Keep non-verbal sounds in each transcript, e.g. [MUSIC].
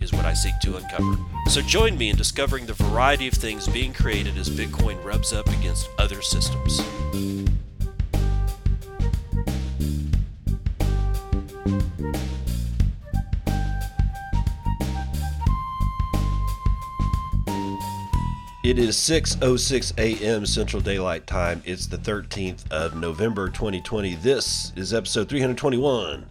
is what I seek to uncover. So join me in discovering the variety of things being created as Bitcoin rubs up against other systems. It is 6:06 a.m. Central Daylight Time. It's the 13th of November 2020. This is episode 321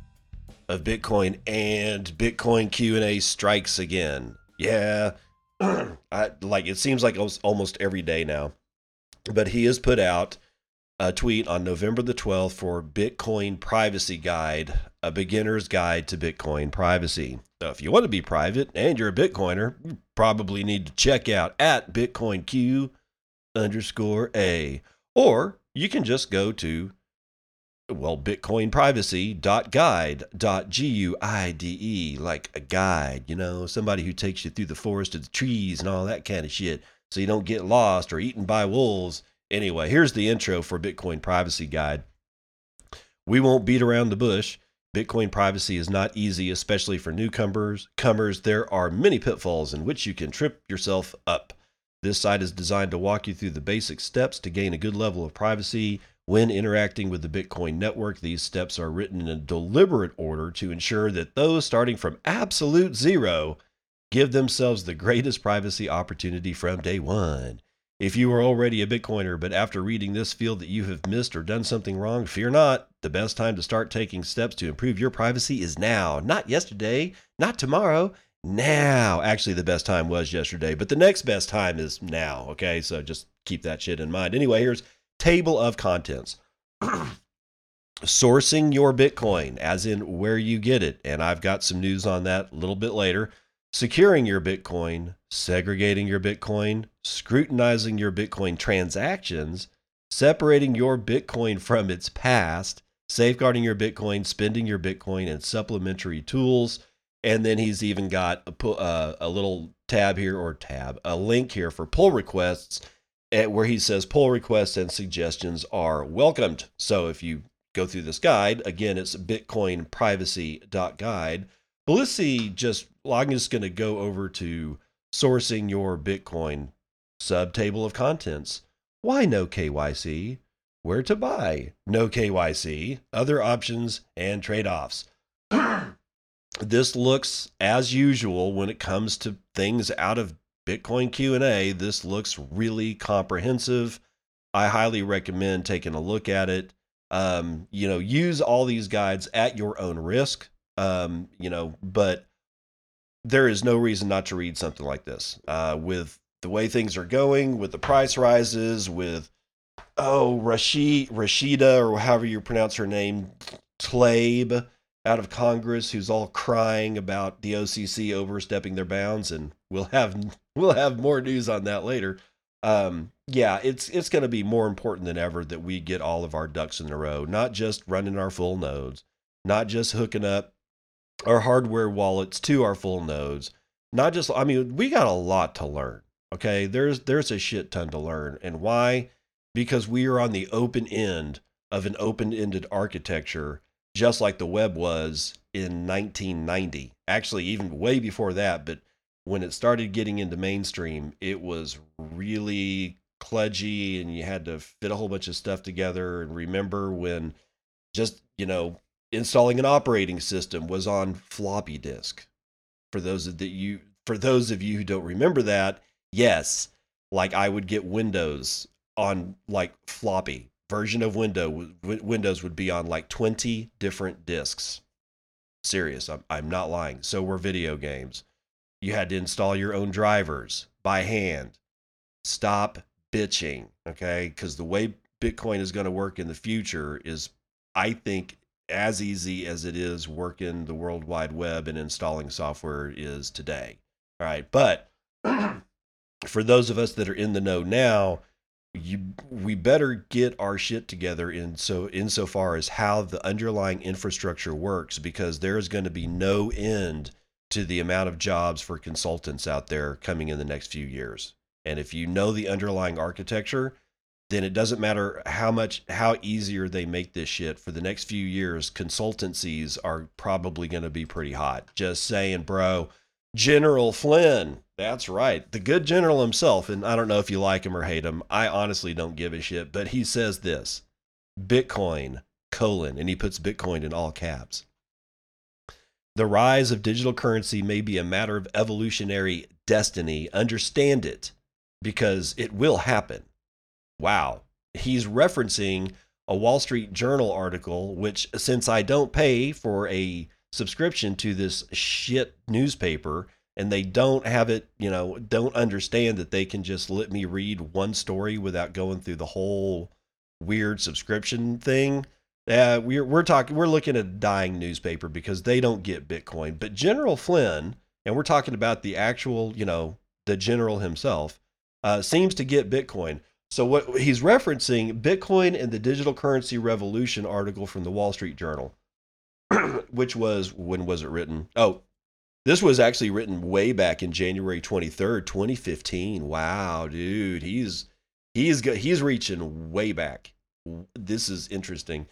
of Bitcoin and Bitcoin Q&A strikes again. Yeah. [CLEARS THROAT] I like it seems like almost every day now. But he has put out a tweet on November the 12th for Bitcoin Privacy Guide, a beginner's guide to Bitcoin privacy. So if you want to be private and you're a Bitcoiner, you probably need to check out at BitcoinQ underscore A. Or you can just go to well, bitcoinprivacy.guide.guide, like a guide, you know, somebody who takes you through the forest of the trees and all that kind of shit so you don't get lost or eaten by wolves. Anyway, here's the intro for Bitcoin Privacy Guide. We won't beat around the bush. Bitcoin privacy is not easy, especially for newcomers. Comers, there are many pitfalls in which you can trip yourself up. This site is designed to walk you through the basic steps to gain a good level of privacy when interacting with the Bitcoin network, these steps are written in a deliberate order to ensure that those starting from absolute zero give themselves the greatest privacy opportunity from day one. If you are already a Bitcoiner, but after reading this feel that you have missed or done something wrong, fear not. The best time to start taking steps to improve your privacy is now, not yesterday, not tomorrow, now. Actually, the best time was yesterday, but the next best time is now. Okay, so just keep that shit in mind. Anyway, here's table of contents. Sourcing your Bitcoin, as in where you get it. And I've got some news on that a little bit later. Securing your Bitcoin, segregating your Bitcoin, scrutinizing your Bitcoin transactions, separating your Bitcoin from its past, safeguarding your Bitcoin, spending your Bitcoin, and supplementary tools. And then he's even got a, uh, a little tab here or tab, a link here for pull requests where he says pull requests and suggestions are welcomed. So if you go through this guide, again, it's bitcoinprivacy.guide. But let's see, just, I'm just going to go over to sourcing your Bitcoin subtable of contents. Why no KYC? Where to buy? No KYC. Other options and trade offs. [CLEARS THROAT] this looks as usual when it comes to things out of Bitcoin Q&A, this looks really comprehensive. I highly recommend taking a look at it. Um, you know, use all these guides at your own risk. Um, you know, but there is no reason not to read something like this. Uh, with the way things are going, with the price rises, with oh Rashid Rashida or however you pronounce her name, Tlaib out of Congress who's all crying about the OCC overstepping their bounds, and we'll have we'll have more news on that later. Um, yeah, it's it's going to be more important than ever that we get all of our ducks in a row, not just running our full nodes, not just hooking up our hardware wallets to our full nodes, not just. I mean, we got a lot to learn. Okay, there's there's a shit ton to learn, and why? Because we are on the open end of an open-ended architecture just like the web was in 1990. Actually, even way before that, but when it started getting into mainstream, it was really kludgy and you had to fit a whole bunch of stuff together. And remember when just, you know, installing an operating system was on floppy disk. For those that you for those of you who don't remember that, yes, like I would get Windows on like floppy version of window Windows would be on like 20 different disks. Serious, I'm, I'm not lying. So were video games. You had to install your own drivers by hand. Stop bitching, okay? Because the way Bitcoin is going to work in the future is, I think, as easy as it is working the World Wide Web and installing software is today. All right, but [CLEARS THROAT] for those of us that are in the know now, you we better get our shit together in so insofar as how the underlying infrastructure works because there's going to be no end to the amount of jobs for consultants out there coming in the next few years. And if you know the underlying architecture, then it doesn't matter how much how easier they make this shit. For the next few years consultancies are probably going to be pretty hot. Just saying bro. General flynn. That's right. The good general himself and i don't know if you like him or hate him. I honestly don't give a shit but he says this bitcoin colon and he puts bitcoin in all caps the rise of digital currency may be a matter of evolutionary destiny understand it because it will happen wow, he's referencing a Wall Street Journal article, which since I don't pay for a subscription to this shit newspaper and they don't have it, you know, don't understand that they can just let me read one story without going through the whole weird subscription thing. Uh, we're we're talking we're looking at a dying newspaper because they don't get Bitcoin. But General Flynn, and we're talking about the actual, you know, the general himself, uh, seems to get Bitcoin. So what he's referencing Bitcoin and the digital currency revolution article from the Wall Street Journal, [CLEARS THROAT] which was when was it written? Oh, this was actually written way back in January 23rd, 2015. Wow, dude, he's he's he's reaching way back. This is interesting.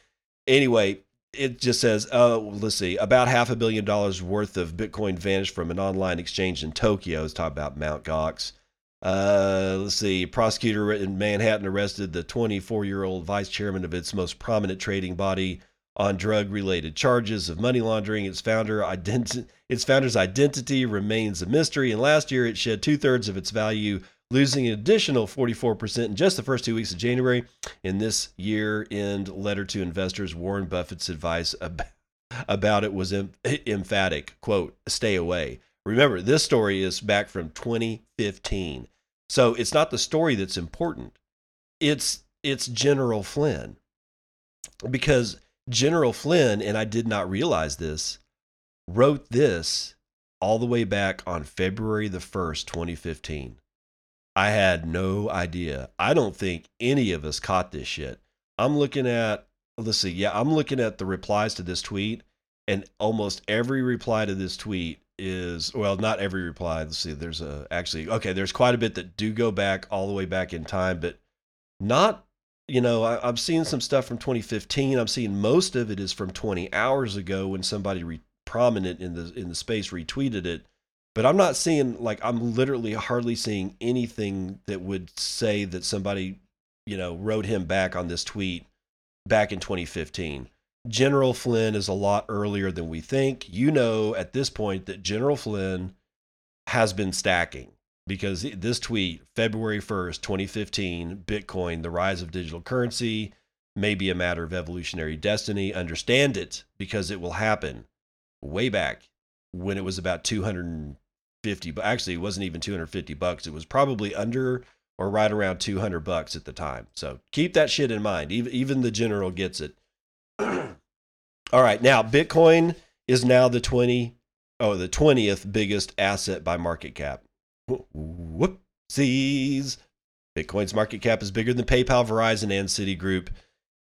Anyway, it just says, uh, let's see, about half a billion dollars worth of Bitcoin vanished from an online exchange in Tokyo. It's talking about Mount Gox. Uh, let's see. Prosecutor in Manhattan arrested the 24 year old vice chairman of its most prominent trading body on drug related charges of money laundering. Its founder identi- its founder's identity remains a mystery, and last year it shed two thirds of its value, losing an additional 44% in just the first two weeks of January. In this year end letter to investors, Warren Buffett's advice about, about it was em- emphatic quote, stay away. Remember, this story is back from 2015. So it's not the story that's important. It's it's General Flynn. Because General Flynn, and I did not realize this, wrote this all the way back on February the 1st, 2015. I had no idea. I don't think any of us caught this shit. I'm looking at, let's see, yeah, I'm looking at the replies to this tweet, and almost every reply to this tweet is well, not every reply. Let's see. There's a actually okay. There's quite a bit that do go back all the way back in time, but not. You know, I, am seeing some stuff from 2015. I'm seeing most of it is from 20 hours ago when somebody re, prominent in the in the space retweeted it. But I'm not seeing like I'm literally hardly seeing anything that would say that somebody, you know, wrote him back on this tweet back in 2015. General Flynn is a lot earlier than we think. You know at this point that General Flynn has been stacking because this tweet, February 1st, 2015, Bitcoin, the rise of digital currency, may be a matter of evolutionary destiny. Understand it because it will happen way back when it was about 250 but actually it wasn't even 250 bucks it was probably under or right around 200 bucks at the time so keep that shit in mind even even the general gets it [CLEARS THROAT] all right, now Bitcoin is now the 20 oh, the 20th biggest asset by market cap. Whoopsies. Bitcoin's market cap is bigger than PayPal, Verizon, and Citigroup.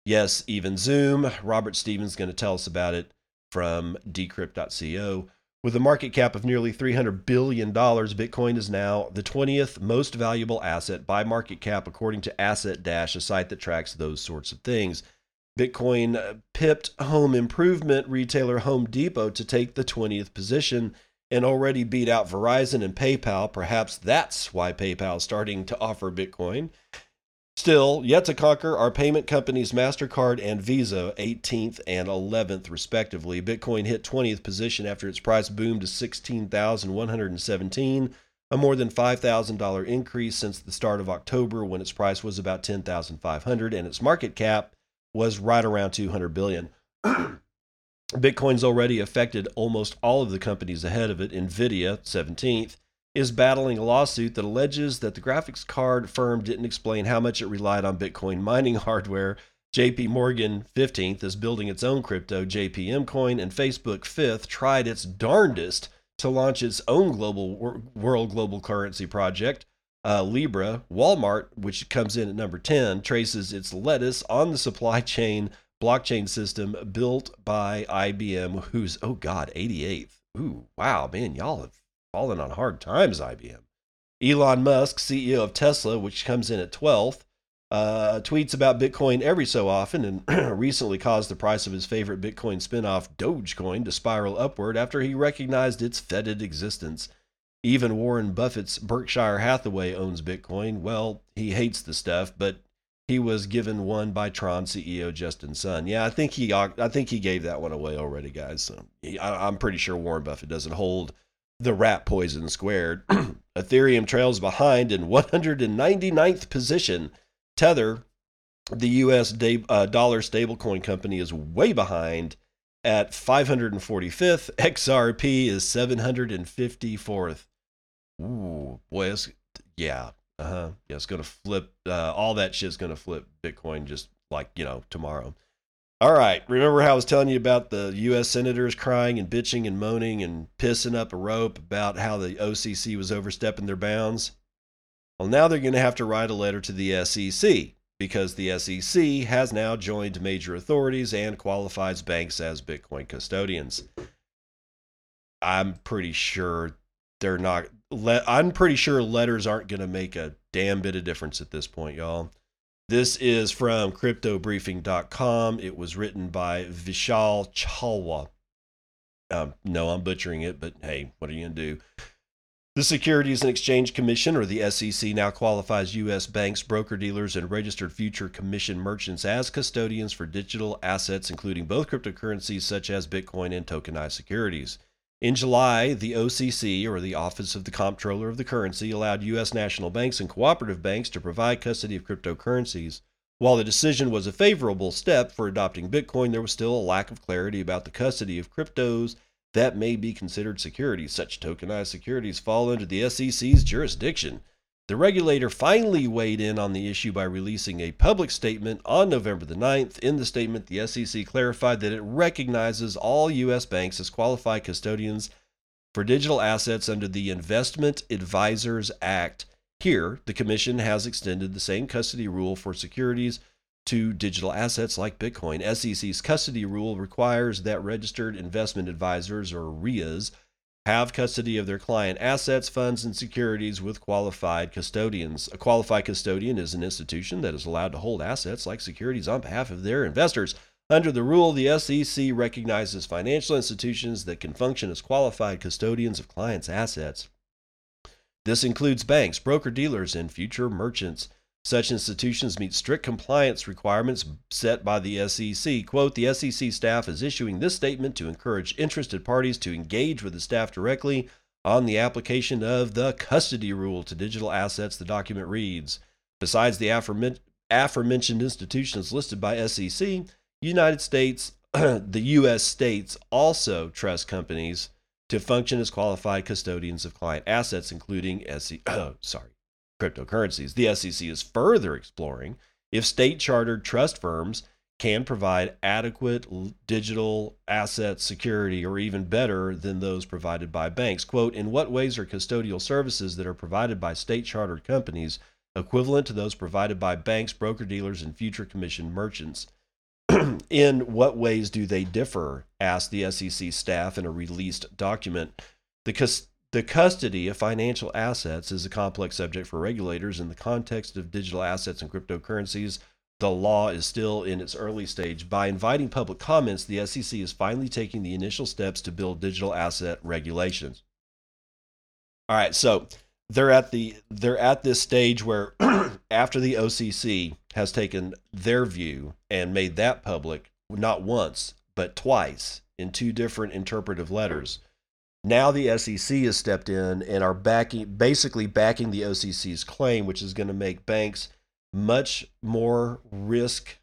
Yes, even Zoom. Robert Stevens going to tell us about it from decrypt.co. With a market cap of nearly $300 billion, Bitcoin is now the 20th most valuable asset by market cap, according to Asset Dash, a site that tracks those sorts of things. Bitcoin uh, pipped home improvement retailer Home Depot to take the 20th position and already beat out Verizon and PayPal. Perhaps that's why PayPal is starting to offer Bitcoin. Still, yet to conquer are payment companies MasterCard and Visa, 18th and 11th, respectively. Bitcoin hit 20th position after its price boomed to 16,117, a more than $5,000 increase since the start of October when its price was about 10,500 and its market cap was right around 200 billion. [CLEARS THROAT] Bitcoin's already affected almost all of the companies ahead of it. Nvidia, 17th, is battling a lawsuit that alleges that the graphics card firm didn't explain how much it relied on Bitcoin mining [LAUGHS] hardware. JP Morgan, 15th, is building its own crypto, JPM coin, and Facebook, 5th, tried its darndest to launch its own global world global currency project. uh, Libra, Walmart, which comes in at number 10, traces its lettuce on the supply [LAUGHS] chain blockchain system built by IBM, who's, oh God, 88th. Ooh, wow, man, y'all have fallen on hard times, IBM. Elon Musk, CEO of Tesla, which comes in at 12th, uh, tweets about Bitcoin every so often and [CLEARS THROAT] recently caused the price of his favorite Bitcoin spinoff, Dogecoin, to spiral upward after he recognized its fetid existence. Even Warren Buffett's Berkshire Hathaway owns Bitcoin. Well, he hates the stuff, but he was given one by Tron CEO Justin Sun. Yeah, I think he I think he gave that one away already, guys. So he, I, I'm pretty sure Warren Buffett doesn't hold the rat poison squared. [CLEARS THROAT] Ethereum trails behind in 199th position. Tether, the U.S. Day, uh, dollar stablecoin company, is way behind at 545th. XRP is 754th. Ooh, boy, yeah, uh huh. Yeah, it's gonna flip. Uh, all that shit's gonna flip Bitcoin just like you know tomorrow. All right. Remember how I was telling you about the U.S. senators crying and bitching and moaning and pissing up a rope about how the OCC was overstepping their bounds? Well, now they're going to have to write a letter to the SEC because the SEC has now joined major authorities and qualifies banks as Bitcoin custodians. I'm pretty sure they're not. I'm pretty sure letters aren't going to make a damn bit of difference at this point, y'all. This is from cryptobriefing.com. It was written by Vishal Chalwa. Um, no, I'm butchering it, but hey, what are you going to do? The Securities and Exchange Commission, or the SEC, now qualifies U.S. banks, broker dealers, and registered future commission merchants as custodians for digital assets, including both cryptocurrencies such as Bitcoin and tokenized securities. In July, the OCC, or the Office of the Comptroller of the Currency, allowed U.S. national banks and cooperative banks to provide custody of cryptocurrencies. While the decision was a favorable step for adopting Bitcoin, there was still a lack of clarity about the custody of cryptos that may be considered securities. Such tokenized securities fall under the SEC's jurisdiction. The regulator finally weighed in on the issue by releasing a public statement on November the 9th. In the statement, the SEC clarified that it recognizes all U.S. banks as qualified custodians for digital assets under the Investment Advisors Act. Here, the Commission has extended the same custody rule for securities to digital assets like Bitcoin. SEC's custody rule requires that registered investment advisors, or RIAs, have custody of their client assets, funds, and securities with qualified custodians. A qualified custodian is an institution that is allowed to hold assets like securities on behalf of their investors. Under the rule, the SEC recognizes financial institutions that can function as qualified custodians of clients' assets. This includes banks, broker dealers, and future merchants. Such institutions meet strict compliance requirements set by the SEC. Quote The SEC staff is issuing this statement to encourage interested parties to engage with the staff directly on the application of the custody rule to digital assets, the document reads. Besides the aforementioned institutions listed by SEC, United States, [CLEARS THROAT] the U.S. states also trust companies to function as qualified custodians of client assets, including SEC. [CLEARS THROAT] Oh, sorry, cryptocurrencies. The SEC is further exploring if state chartered trust firms can provide adequate digital asset security or even better than those provided by banks. Quote, in what ways are custodial services that are provided by state chartered companies equivalent to those provided by banks, broker dealers, and future commission merchants? [CLEARS THROAT] in what ways do they differ? asked the SEC staff in a released document. The the custody of financial assets is a complex subject for regulators in the context of digital assets and cryptocurrencies. The law is still in its early stage. By inviting public comments, the SEC is finally taking the initial steps to build digital asset regulations. All right, so they're at the they're at this stage where [CLEARS THROAT] after the OCC has taken their view and made that public not once but twice in two different interpretive letters now the SEC has stepped in and are backing, basically backing the OCC's claim, which is going to make banks much more risk.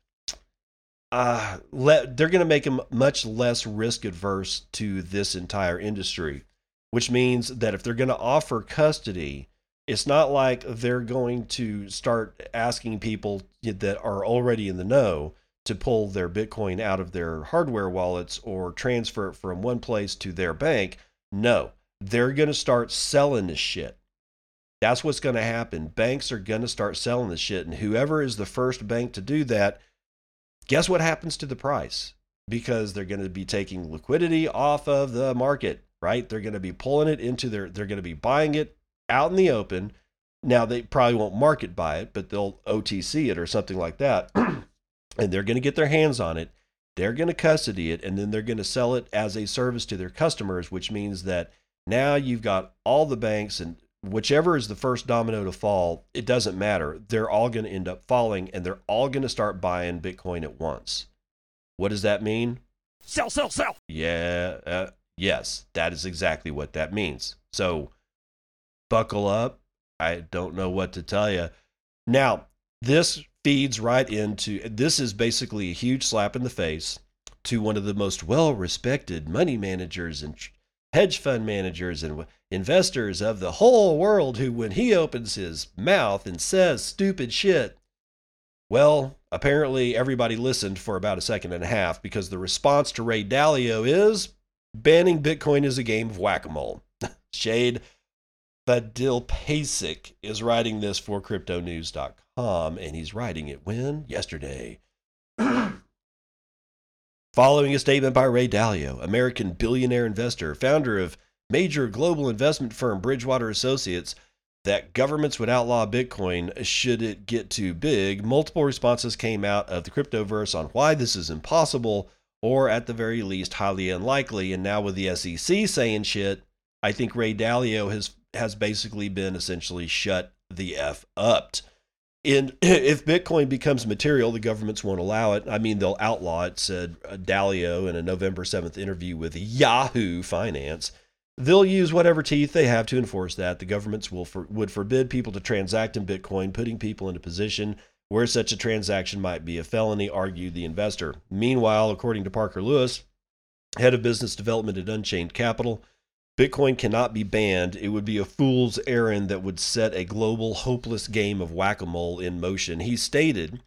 Uh, le- they're going to make them much less risk adverse to this entire industry, which means that if they're going to offer custody, it's not like they're going to start asking people that are already in the know to pull their Bitcoin out of their hardware wallets or transfer it from one place to their bank no, they're going to start selling this shit. That's what's going to happen. Banks are going to start selling this shit. And whoever is the first bank to do that, guess what happens to the price? Because they're going to be taking liquidity off of the market, right? They're going to be pulling it into their, they're going to be buying it out in the open. Now, they probably won't market buy it, but they'll OTC it or something like that. [CLEARS THROAT] and they're going to get their hands on it. They're going to custody it and then they're going to sell it as a service to their customers, which means that now you've got all the banks and whichever is the first domino to fall, it doesn't matter. They're all going to end up falling and they're all going to start buying Bitcoin at once. What does that mean? Sell, sell, sell. Yeah. Uh, yes, that is exactly what that means. So buckle up. I don't know what to tell you. Now, this feeds right into this is basically a huge slap in the face to one of the most well respected money managers and hedge fund managers and investors of the whole world who, when he opens his mouth and says stupid shit, well, apparently everybody listened for about a second and a half because the response to Ray Dalio is banning Bitcoin is a game of whack a mole. [LAUGHS] Shade Fadil Pasek is writing this for cryptonews.com, and he's writing it when? Yesterday. [CLEARS THROAT] Following a statement by Ray Dalio, American billionaire investor, founder of major global investment firm Bridgewater Associates, that governments would outlaw Bitcoin should it get too big, multiple responses came out of the cryptoverse on why this is impossible or at the very least highly unlikely. And now with the SEC saying shit, I think Ray Dalio has has basically been essentially shut the F up in [CLEARS THROAT] if Bitcoin becomes material, the governments won't allow it. I mean, they'll outlaw it, said uh, Dalio in a November 7th interview with Yahoo Finance. They'll use whatever teeth they have to enforce that. The governments will for, would forbid people to transact in Bitcoin, putting people in a position where such a transaction might be a felony, argued the investor. Meanwhile, according to Parker Lewis, head of business development at Unchained Capital, Bitcoin cannot be banned. It would be a fool's errand that would set a global hopeless game of whack a mole in motion. He stated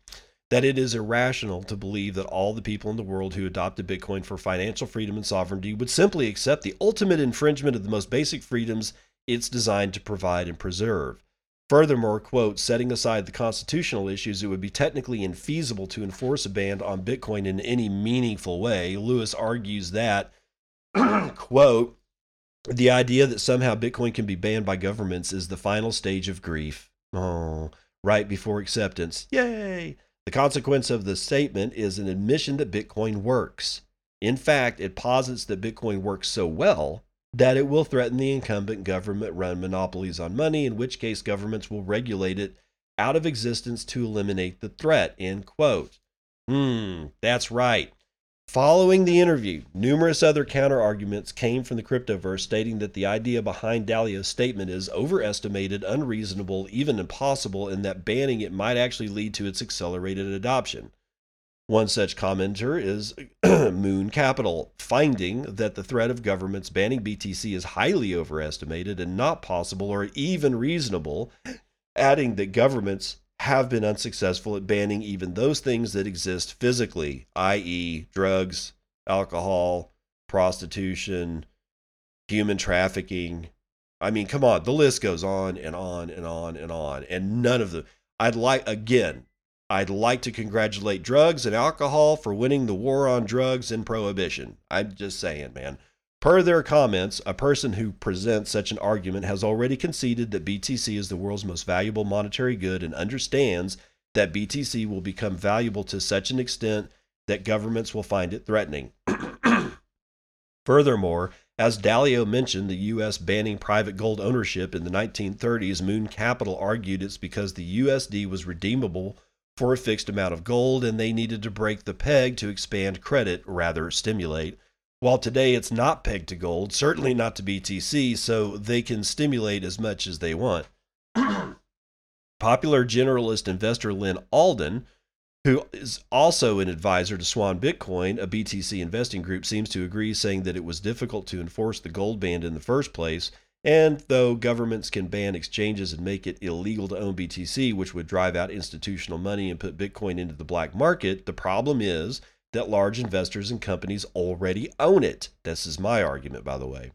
that it is irrational to believe that all the people in the world who adopted Bitcoin for financial freedom and sovereignty would simply accept the ultimate infringement of the most basic freedoms it's designed to provide and preserve. Furthermore, quote, setting aside the constitutional issues, it would be technically infeasible to enforce a ban on Bitcoin in any meaningful way. Lewis argues that, [CLEARS THROAT] quote, the idea that somehow Bitcoin can be banned by governments is the final stage of grief. Oh, right before acceptance. Yay! The consequence of the statement is an admission that Bitcoin works. In fact, it posits that Bitcoin works so well that it will threaten the incumbent government run monopolies on money, in which case governments will regulate it out of existence to eliminate the threat. End quote. Hmm, that's right. Following the interview, numerous other counterarguments came from the cryptoverse stating that the idea behind Dalio's statement is overestimated, unreasonable, even impossible, and that banning it might actually lead to its accelerated adoption. One such commenter is [CLEARS THROAT] Moon Capital, finding that the threat of governments banning BTC is highly overestimated and not possible or even reasonable, adding that governments have been unsuccessful at banning even those things that exist physically, i.e., drugs, alcohol, prostitution, human trafficking. I mean, come on, the list goes on and on and on and on. And none of them, I'd like, again, I'd like to congratulate drugs and alcohol for winning the war on drugs and prohibition. I'm just saying, man. Per their comments, a person who presents such an argument has already conceded that BTC is the world's most valuable monetary good and understands that BTC will become valuable to such an extent that governments will find it threatening. [CLEARS THROAT] Furthermore, as Dalio mentioned, the U.S. banning private gold ownership in the 1930s, Moon Capital argued it's because the USD was redeemable for a fixed amount of gold and they needed to break the peg to expand credit, rather stimulate. While today it's not pegged to gold, certainly not to BTC, so they can stimulate as much as they want. [CLEARS THROAT] Popular generalist investor Lyn Alden, who is also an advisor to Swan Bitcoin, a BTC investing group, seems to agree, saying that it was difficult to enforce the gold ban in the first place. And though governments can ban exchanges and make it illegal to own BTC, which would drive out institutional money and put Bitcoin into the black market, the problem is that large investors and companies already own it. This is my argument, by the way.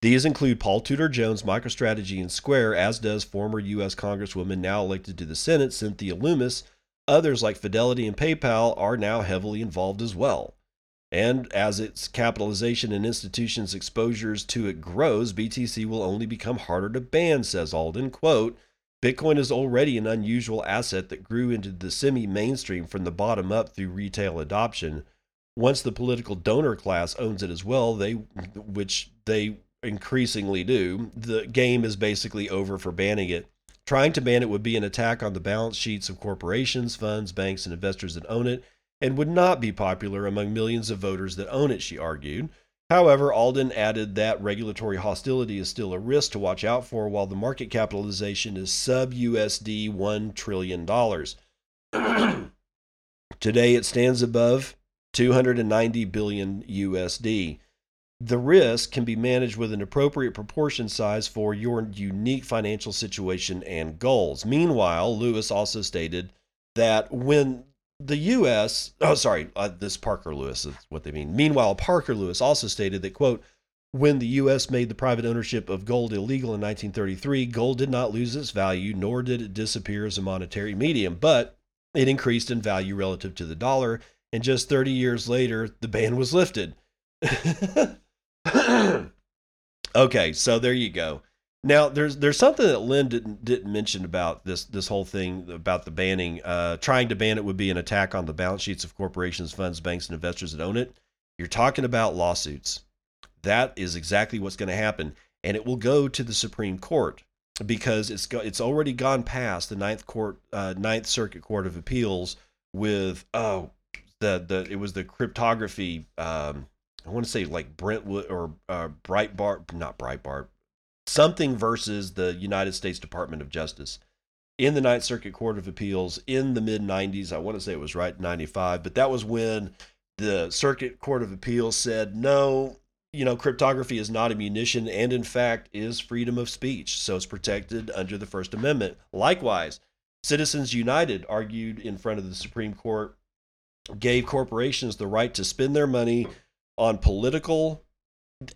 These include Paul Tudor Jones, MicroStrategy, and Square, as does former U.S. Congresswoman now elected to the Senate, Cynthia Lummis. Others like Fidelity and PayPal are now heavily involved as well. And as its capitalization and institutions' exposures to it grows, BTC will only become harder to ban, says Alden. Quote, Bitcoin is already an unusual asset that grew into the semi mainstream from the bottom up through retail adoption. Once the political donor class owns it as well, they which they increasingly do, the game is basically over for banning it. Trying to ban it would be an attack on the balance sheets of corporations, funds, banks, and investors that own it, and would not be popular among millions of voters that own it, she argued. However, Alden added that regulatory hostility is still a risk to watch out for while the market capitalization is sub USD $1 trillion. [CLEARS THROAT] Today it stands above 290 billion USD. The risk can be managed with an appropriate proportion size for your unique financial situation and goals. Meanwhile, Lewis also stated that when the U.S. Oh, sorry, uh, this Parker Lewis is what they mean. Meanwhile, Parker Lewis also stated that quote. When the U.S. made the private ownership of gold illegal in 1933, gold did not lose its value, nor did it disappear as a monetary medium, but it increased in value relative to the dollar. And just 30 years later, the ban was lifted. [LAUGHS] okay, so there you go. Now there's there's something that Lyn didn't didn't mention about this this whole thing about the banning. Uh, trying to ban it would be an attack on the balance sheets of corporations, funds, banks, and investors that own it. You're talking about lawsuits. That is exactly what's going to happen, and it will go to the Supreme Court because it's go, it's already gone past the Ninth Court, uh, Ninth Circuit Court of Appeals with oh the the it was the cryptography um, I want to say like Brentwood or uh, Breitbart, not Breitbart, something versus the United States Department of Justice in the Ninth Circuit Court of Appeals in the mid 90s. I want to say it was right 95, but that was when the Circuit Court of Appeals said, no, you know, cryptography is not a munition and, in fact, is freedom of speech. So it's protected under the First Amendment. Likewise, Citizens United argued in front of the Supreme Court, gave corporations the right to spend their money on political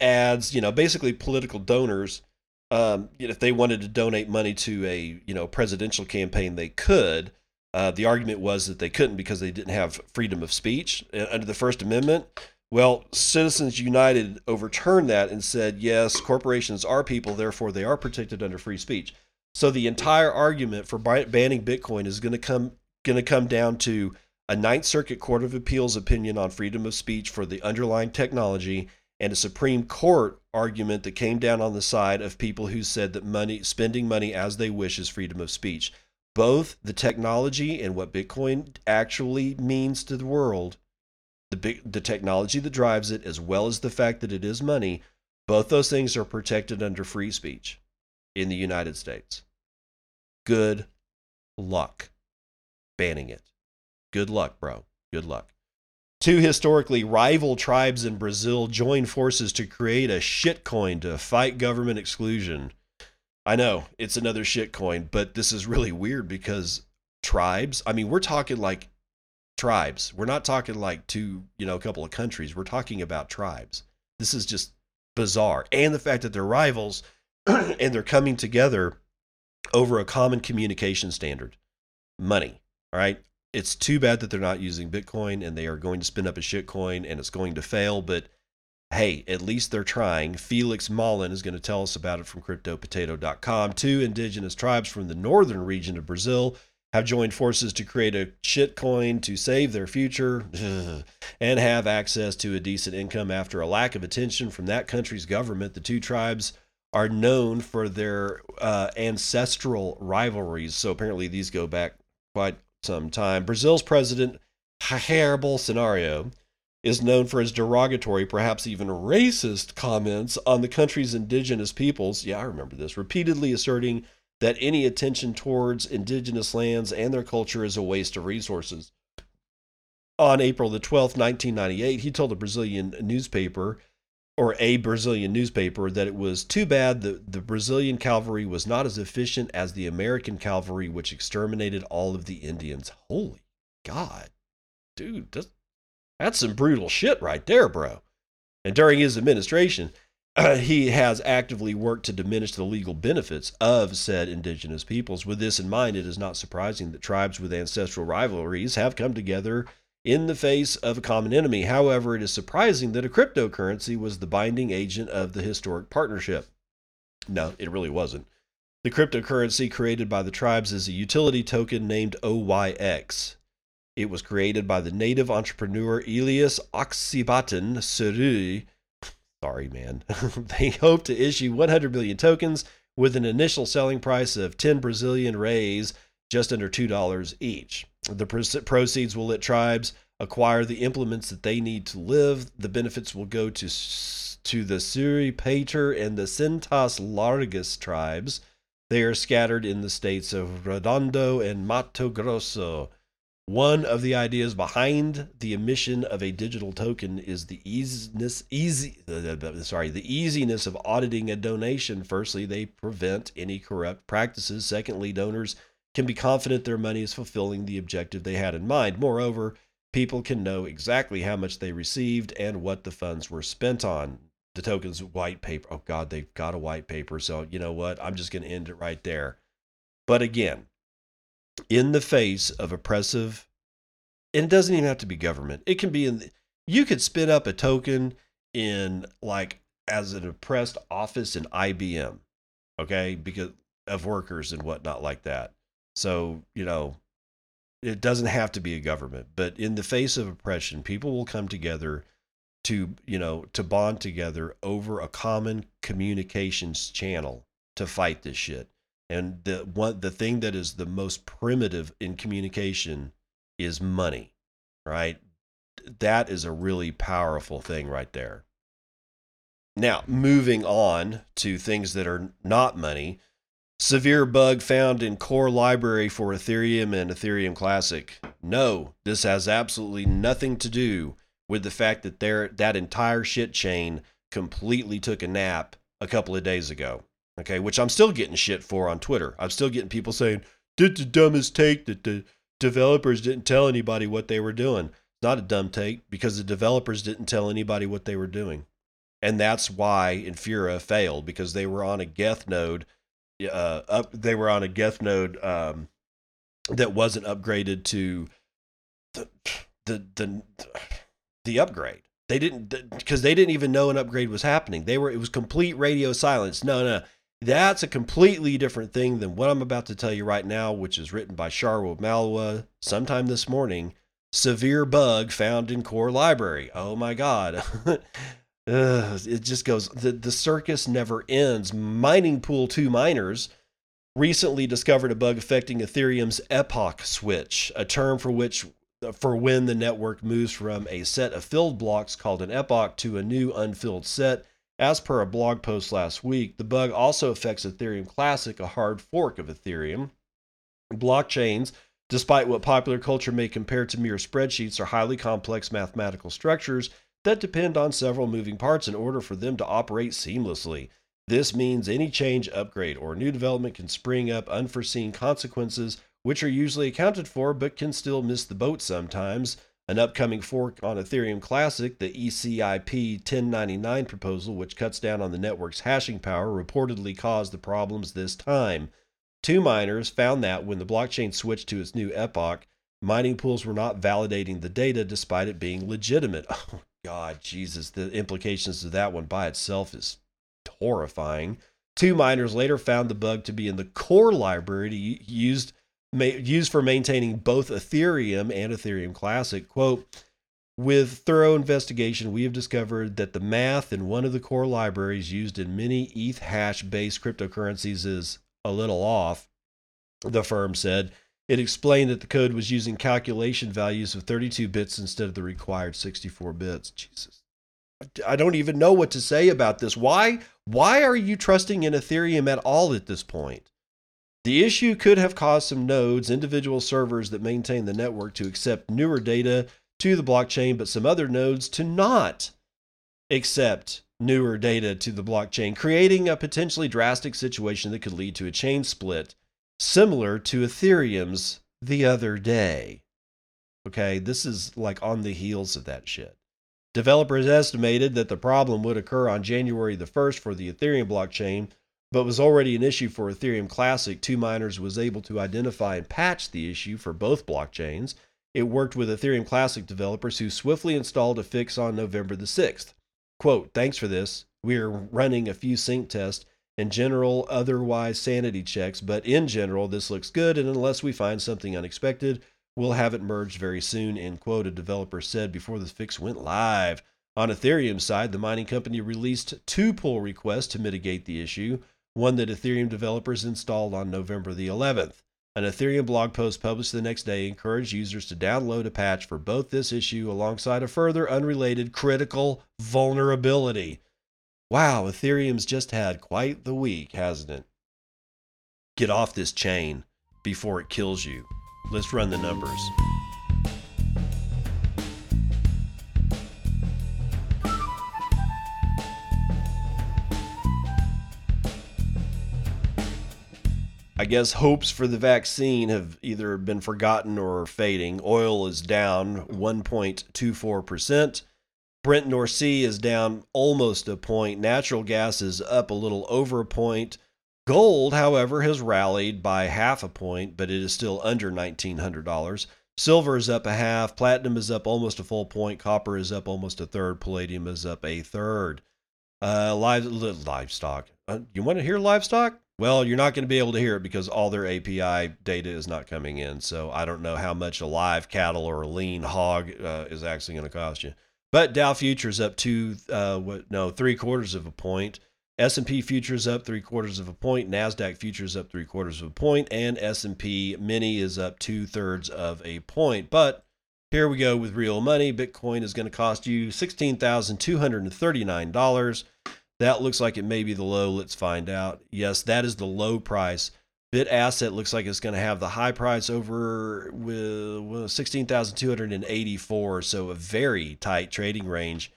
ads, you know, basically political donors. Um, if they wanted to donate money to a you know presidential campaign, they could. Uh, the argument was that they couldn't because they didn't have freedom of speech uh, under the First Amendment. Well, Citizens United overturned that and said, yes, corporations are people, therefore they are protected under free speech. So the entire argument for banning Bitcoin is going to come going to come down to a Ninth Circuit Court of Appeals opinion on freedom of speech for the underlying technology, and a Supreme Court argument that came down on the side of people who said that money spending money as they wish is freedom of speech. Both the technology and what Bitcoin actually means to the world, the big, the technology that drives it, as well as the fact that it is money, both those things are protected under free speech in the United States. Good luck banning it. Good luck, bro. Good luck. Two historically rival tribes in Brazil join forces to create a shitcoin to fight government exclusion. I know it's another shitcoin, but this is really weird because tribes, I mean, we're talking like tribes. We're not talking like two, you know, a couple of countries. We're talking about tribes. This is just bizarre. And the fact that they're rivals [CLEARS THROAT] and they're coming together over a common communication standard money. All right it's too bad that they're not using Bitcoin and they are going to spin up a shitcoin and it's going to fail. But hey, at least they're trying. Felix Malin is going to tell us about it from CryptoPotato.com. Two indigenous tribes from the northern region of Brazil have joined forces to create a shitcoin to save their future [LAUGHS] and have access to a decent income after a lack of attention from that country's government. The two tribes are known for their uh, ancestral rivalries. So apparently, these go back quite some time. Brazil's president, Jair Bolsonaro, is known for his derogatory, perhaps even racist comments on the country's indigenous peoples. Yeah, I remember this. Repeatedly asserting that any attention towards indigenous lands and their culture is a waste of resources. On April the 12th, 1998, he told a Brazilian newspaper or a Brazilian newspaper that it was too bad that the Brazilian cavalry was not as efficient as the American cavalry, which exterminated all of the Indians. Holy God, dude, that's, some brutal shit right there, bro. And during his administration, [CLEARS THROAT] he has actively worked to diminish the legal benefits of said indigenous peoples. With this in mind, it is not surprising that tribes with ancestral rivalries have come together in the face of a common enemy. However, it is surprising that a cryptocurrency was the binding agent of the historic partnership. No, it really wasn't. The cryptocurrency created by the tribes is a utility token named OYX. It was created by the native entrepreneur Elias Oyxabaten Surui Sorry, man. [LAUGHS] they hope to issue 100 million tokens with an initial selling price of 10 Brazilian reais, just under $2 each. The proceeds will let tribes acquire the implements that they need to live. The benefits will go to to the Suri Pater and the Cintas Largas tribes. They are scattered in the states of Redondo and Mato Grosso. One of the ideas behind the emission of a digital token is the easiness, easy, [LAUGHS] sorry, the easiness of auditing a donation. Firstly, they prevent any corrupt practices. Secondly, donors can be confident their money is fulfilling the objective they had in mind. Moreover, people can know exactly how much they received and what the funds were spent on. The token's white paper. Oh God, they've got a white paper. So you know what? I'm just going to end it right there. But again, in the face of oppressive, and it doesn't even have to be government. It can be in, you could spin up a token in like as an oppressed office in IBM, okay, because of workers and whatnot like that. So, you know, it doesn't have to be a government, but in the face of oppression, people will come together to, you know, to bond together over a common communications channel to fight this shit. And the one the thing that is the most primitive in communication is money, right? That is a really powerful thing right there. Now, moving on to things that are not money. Severe bug found in core library for Ethereum and Ethereum Classic. No, this has absolutely nothing to do with the fact that there that entire shit chain completely took a nap a couple of days ago okay, which I'm still getting shit for on Twitter. I'm still getting people saying, did the dumbest take that the developers didn't tell anybody what they were doing. It's not a dumb take because the developers didn't tell anybody what they were doing. And that's why Infura failed because they were on a Geth node. Uh, up, they were on a Geth node um, that wasn't upgraded to the the the the upgrade. They didn't because they didn't even know an upgrade was happening. They were it was complete radio silence. No, no, that's a completely different thing than what I'm about to tell you right now, which is written by Shaurya Malwa sometime this morning. Severe bug found in core library. Oh my God. [LAUGHS] uh, it just goes, the, the circus never ends. Mining Pool 2Miners recently discovered a bug affecting Ethereum's epoch switch, a term for which for when the network moves from a set of filled blocks called an epoch to a new unfilled set as per a blog post last week, the bug also affects Ethereum Classic, a hard fork of Ethereum. Blockchains, despite what popular culture may compare to mere spreadsheets, are highly complex mathematical structures that depend on several moving parts in order for them to operate seamlessly. This means any change, upgrade, or new development can spring up unforeseen consequences, which are usually accounted for but can still miss the boat sometimes. An upcoming fork on Ethereum Classic, the ECIP 1099 proposal, which cuts down on the network's hashing power, reportedly caused the problems this time. 2Miners found that when the blockchain switched to its new epoch, mining pools were not validating the data despite it being legitimate. [LAUGHS] Oh, God, Jesus, the implications of that one by itself is horrifying. 2Miners later found the bug to be in the core library used used for maintaining both Ethereum and Ethereum Classic. Quote, with thorough investigation, we have discovered that the math in one of the core libraries used in many Ethash based cryptocurrencies is a little off, the firm said. It explained that the code was using calculation values of 32 bits instead of the required 64 bits. Jesus. I don't even know what to say about this. Why why are you trusting in Ethereum at all at this point? The issue could have caused some nodes, individual servers that maintain the network, to accept newer data to the blockchain, but some other nodes to not accept newer data to the blockchain, creating a potentially drastic situation that could lead to a chain split similar to Ethereum's the other day. Okay, this is like on the heels of that shit. Developers estimated that the problem would occur on January the 1st for the Ethereum blockchain, but was already an issue for Ethereum Classic. 2Miners was able to identify and patch the issue for both blockchains. It worked with Ethereum Classic developers who swiftly installed a fix on November the 6th. Quote, thanks for this. We're running a few sync tests and general otherwise sanity checks, but in general, this looks good, and unless we find something unexpected, we'll have it merged very soon, end quote, a developer said before the fix went live. On Ethereum side, the mining company released two pull requests to mitigate the issue, one that Ethereum developers installed on November the 11th. An Ethereum blog post published the next day encouraged users to download a patch for both this issue alongside a further unrelated critical vulnerability. Wow, Ethereum's just had quite the week, hasn't it? Get off this chain before it kills you. Let's run the numbers. I guess hopes for the vaccine have either been forgotten or fading. Oil is down 1.24%. Brent North Sea is down almost a point. Natural gas is up a little over a point. Gold, however, has rallied by half a point, but it is still under $1,900. Silver is up a half. Platinum is up almost a full point. Copper is up almost a third. Palladium is up a third. Uh, live, livestock. Uh, you want to hear livestock? Well, you're not going to be able to hear it because all their API data is not coming in. So I don't know how much a live cattle or a lean hog uh, is actually going to cost you. But Dow futures up to uh, what? No, three quarters of a point. S&P futures up three quarters of a point. Nasdaq futures up three quarters of a point, and S&P mini is up two thirds of a point. But here we go with real money. Bitcoin is going to cost you sixteen thousand two hundred and thirty nine dollars. That looks like it may be the low. Let's find out. Yes, that is the low price. Bit asset looks like it's going to have the high price over with 16,284. So a very tight trading range.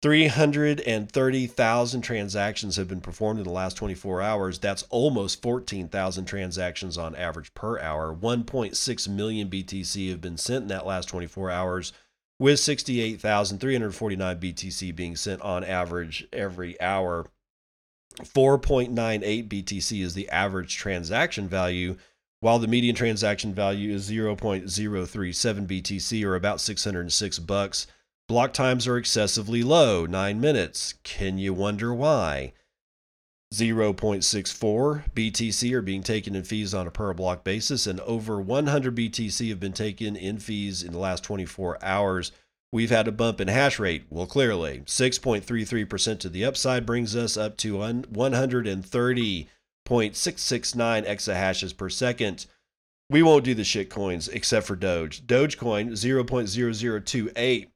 330,000 transactions have been performed in the last 24 hours. That's almost 14,000 transactions on average per hour. 1.6 million BTC have been sent in that last 24 hours with 68,349 BTC being sent on average every hour. 4.98 BTC is the average transaction value, while the median transaction value is 0.037 BTC or about 606 bucks. Block times are excessively low, 9 minutes. Can you wonder why? 0.64 BTC are being taken in fees on a per block basis, and over 100 BTC have been taken in fees in the last 24 hours. We've had a bump in hash rate. Well, clearly, 6.33% to the upside brings us up to 130.669 exahashes per second. We won't do the shit coins except for Doge. Dogecoin 0.0028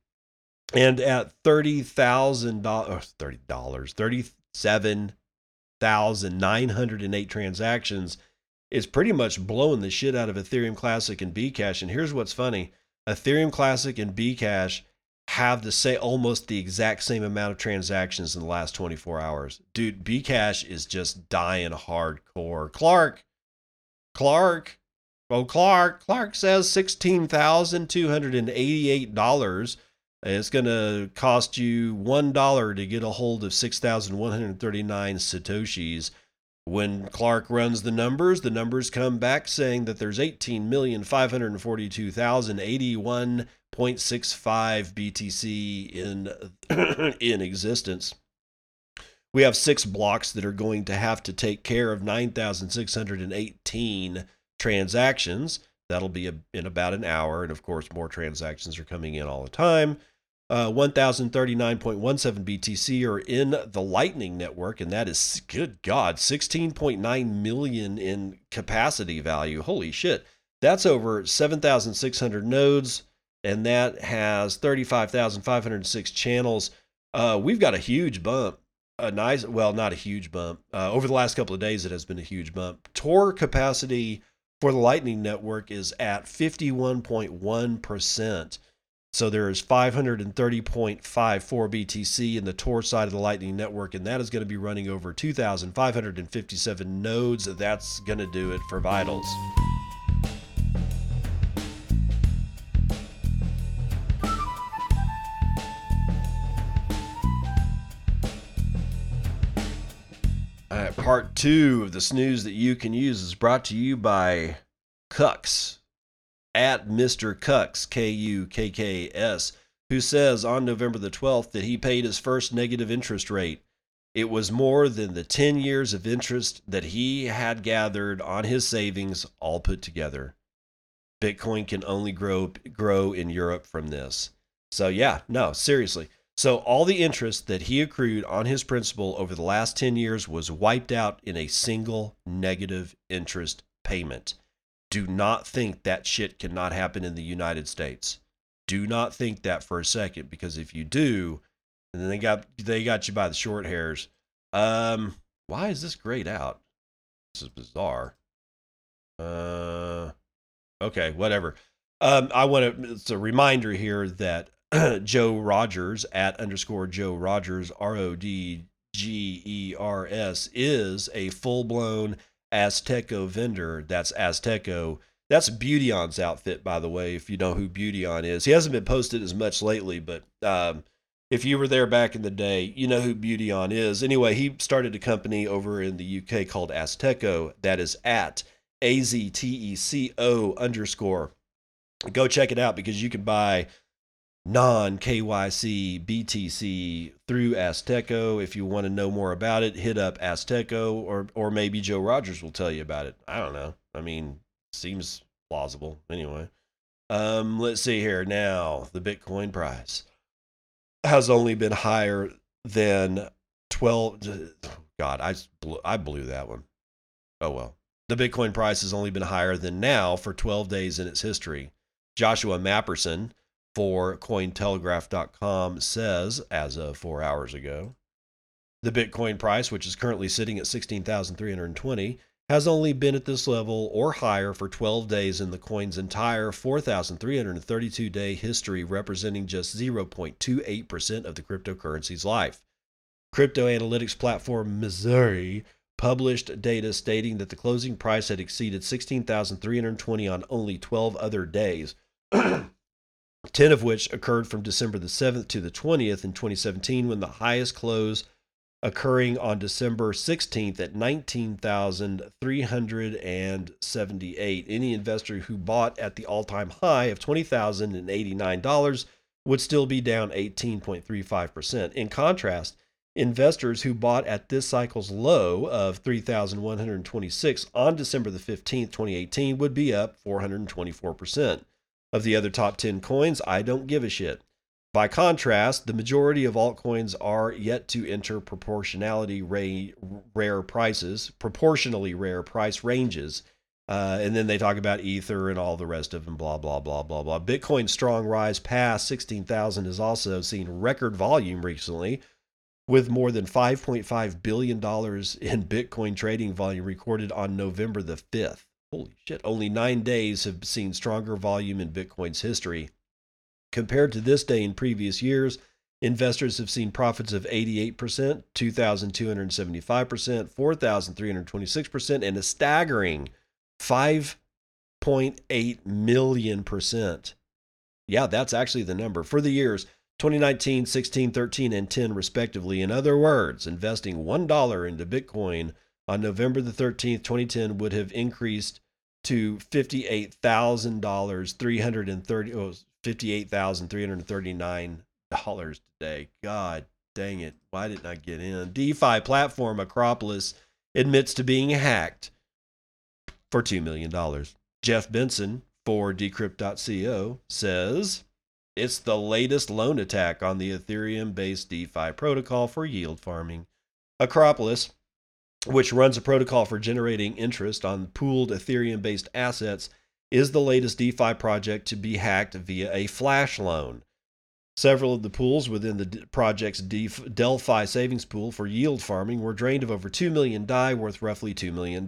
and at $30,000 $30 uh, 37 1,908 transactions is pretty much blowing the shit out of Ethereum Classic and Bcash. And here's what's funny Ethereum Classic and Bcash have the say almost the exact same amount of transactions in the last 24 hours. Dude, Bcash is just dying hardcore. Clark, Clark, oh Clark, Clark says $16,288 it's going to cost you $1 to get a hold of 6,139 Satoshis. When Clark runs the numbers, the numbers come back saying that there's 18,542,081.65 BTC in, [CLEARS THROAT] in existence. We have six blocks that are going to have to take care of 9,618 transactions. That'll be a, in about an hour. And of course, more transactions are coming in all the time uh, 1039.17 BTC are in the Lightning Network, and that is, good God, 16.9 million in capacity value. Holy shit. That's over 7,600 nodes, and that has 35,506 channels. Uh, we've got a huge bump. A nice, well, not a huge bump. Uh, over the last couple of days, it has been a huge bump. Tor capacity for the Lightning Network is at 51.1%. So there is 530.54 BTC in the Tor side of the Lightning Network, and that is going to be running over 2,557 nodes. That's going to do it for Vitals. All right, part two of the snooze that you can use is brought to you by Kukks at Mr. Kukks, K U K K S, who says on November the 12th that he paid his first negative interest rate. It was more than the 10 years of interest that he had gathered on his savings all put together. Bitcoin can only grow grow in Europe from this. So yeah, no, seriously. So all the interest that he accrued on his principal over the last 10 years was wiped out in a single negative interest payment. Do not think that shit cannot happen in the United States. Do not think that for a second because if you do, and then they got they got you by the short hairs. Um, why is this grayed out? This is bizarre. Uh, okay, whatever. Um, I want to. It's a reminder here that [CLEARS THROAT] Joe Rodgers at underscore Joe Rodgers R O D G E R S is a full blown Azteco vendor. That's Azteco. That's Beautyon's outfit, by the way. If you know who Beautyon is, he hasn't been posted as much lately, but um, if you were there back in the day, you know who Beautyon is. Anyway, he started a company over in the UK called Azteco. That is at A Z T E C O underscore. Go check it out because you can buy non KYC BTC through Azteco. If you want to know more about it, hit up Azteco or or maybe Joe Rodgers will tell you about it. I don't know. I mean, seems plausible anyway. Um, let's see here now. The Bitcoin price has only been higher than 12 God, I blew, I blew that one. Oh well. The Bitcoin price has only been higher than now for 12 days in its history. Joshua Mapperson for Cointelegraph.com says, as of four hours ago, the Bitcoin price, which is currently sitting at 16,320, has only been at this level or higher for 12 days in the coin's entire 4,332 day history, representing just 0.28% of the cryptocurrency's life. Crypto analytics platform Messari published data stating that the closing price had exceeded 16,320 on only 12 other days. [CLEARS THROAT] 10 of which occurred from December the 7th to the 20th in 2017, when the highest close occurring on December 16th at 19,378. Any investor who bought at the all time high of $20,089 would still be down 18.35%. In contrast, investors who bought at this cycle's low of 3,126 on December the 15th, 2018 would be up 424%. Of the other top 10 coins, I don't give a shit. By contrast, the majority of altcoins are yet to enter proportionality rare prices, proportionally rare price ranges. Uh, and then they talk about Ether and all the rest of them, blah, blah, blah, blah, blah. Bitcoin's strong rise past 16,000 has also seen record volume recently, with more than $5.5 billion in Bitcoin trading volume recorded on November the 5th. Holy shit, only nine days have seen stronger volume in Bitcoin's history. Compared to this day in previous years, investors have seen profits of 88%, 2,275%, 4,326%, and a staggering 5.8 million percent. Yeah, that's actually the number for the years 2019, 16, 13, and 10, respectively. In other words, investing $1 into Bitcoin on November the 13th, 2010 would have increased to $58,000, 330 oh, $58,339 today. God dang it. Why didn't I get in? DeFi platform Akropolis admits to being hacked for $2 million. Jeff Benson for Decrypt.co says it's the latest loan attack on the Ethereum based DeFi protocol for yield farming. Akropolis which runs a protocol for generating interest on pooled Ethereum based assets, is the latest DeFi project to be hacked via a flash loan. Several of the pools within the project's Delphi savings pool for yield farming were drained of over 2 million DAI worth roughly $2 million.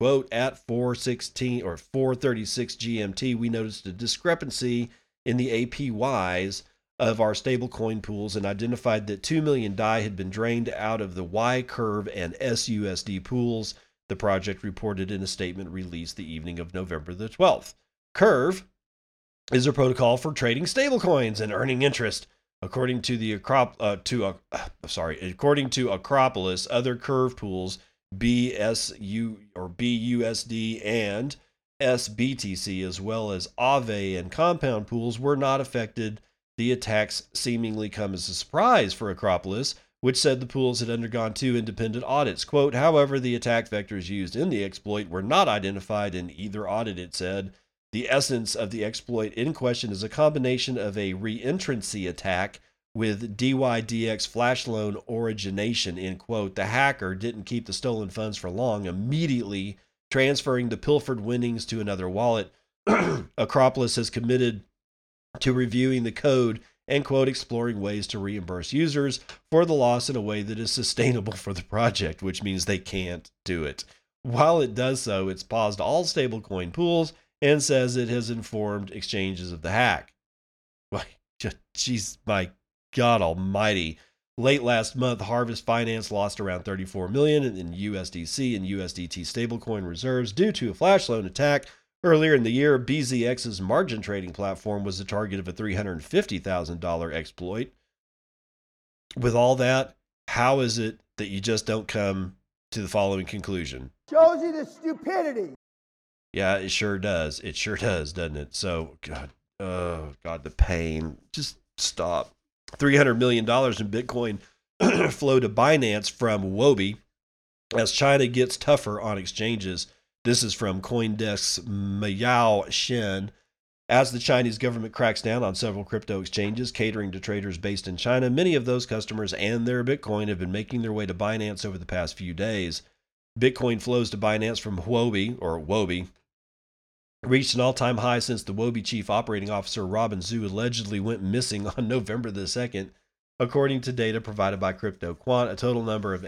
Quote, at 416 or 436 GMT, we noticed a discrepancy in the APYs of our stablecoin pools and identified that 2 million DAI had been drained out of the Y Curve and SUSD pools, the project reported in a statement released the evening of November the 12th. Curve is a protocol for trading stablecoins and earning interest. According to the Acrop- uh, to uh, [SIGHS] sorry, according to Akropolis, other Curve pools BSU or BUSD and SBTC, as well as Aave and compound pools, were not affected. The attacks seemingly come as a surprise for Akropolis, which said the pools had undergone two independent audits. Quote, however, the attack vectors used in the exploit were not identified in either audit, it said. The essence of the exploit in question is a combination of a reentrancy attack with DYDX flash loan origination, end quote. The hacker didn't keep the stolen funds for long, immediately transferring the pilfered winnings to another wallet. [CLEARS THROAT] Akropolis has committed to reviewing the code and quote exploring ways to reimburse users for the loss in a way that is sustainable for the project, which means they can't do it. While it does so, it's paused all stablecoin pools and says it has informed exchanges of the hack. [LAUGHS] Jeez, my God Almighty! Late last month, Harvest Finance lost around 34 million in USDC and USDT stablecoin reserves due to a flash loan attack. Earlier in the year, BZX's margin trading platform was the target of a $350,000 exploit. With all that, how is it that you just don't come to the following conclusion? Shows you the stupidity. Yeah, it sure does. It sure does, doesn't it? So, God, oh, God, the pain. Just stop. $300 million in Bitcoin [CLEARS THROAT] flow to Binance from Huobi as China gets tougher on exchanges. This is from Coindesk's Muyao Shen. As the Chinese government cracks down on several crypto exchanges catering to traders based in China, many of those customers and their Bitcoin have been making their way to Binance over the past few days. Bitcoin flows to Binance from Huobi, or Wobi, reached an all-time high since the Wobi chief operating officer Robin Zhu allegedly went missing [LAUGHS] on November the 2nd. According to data provided by CryptoQuant, a total number of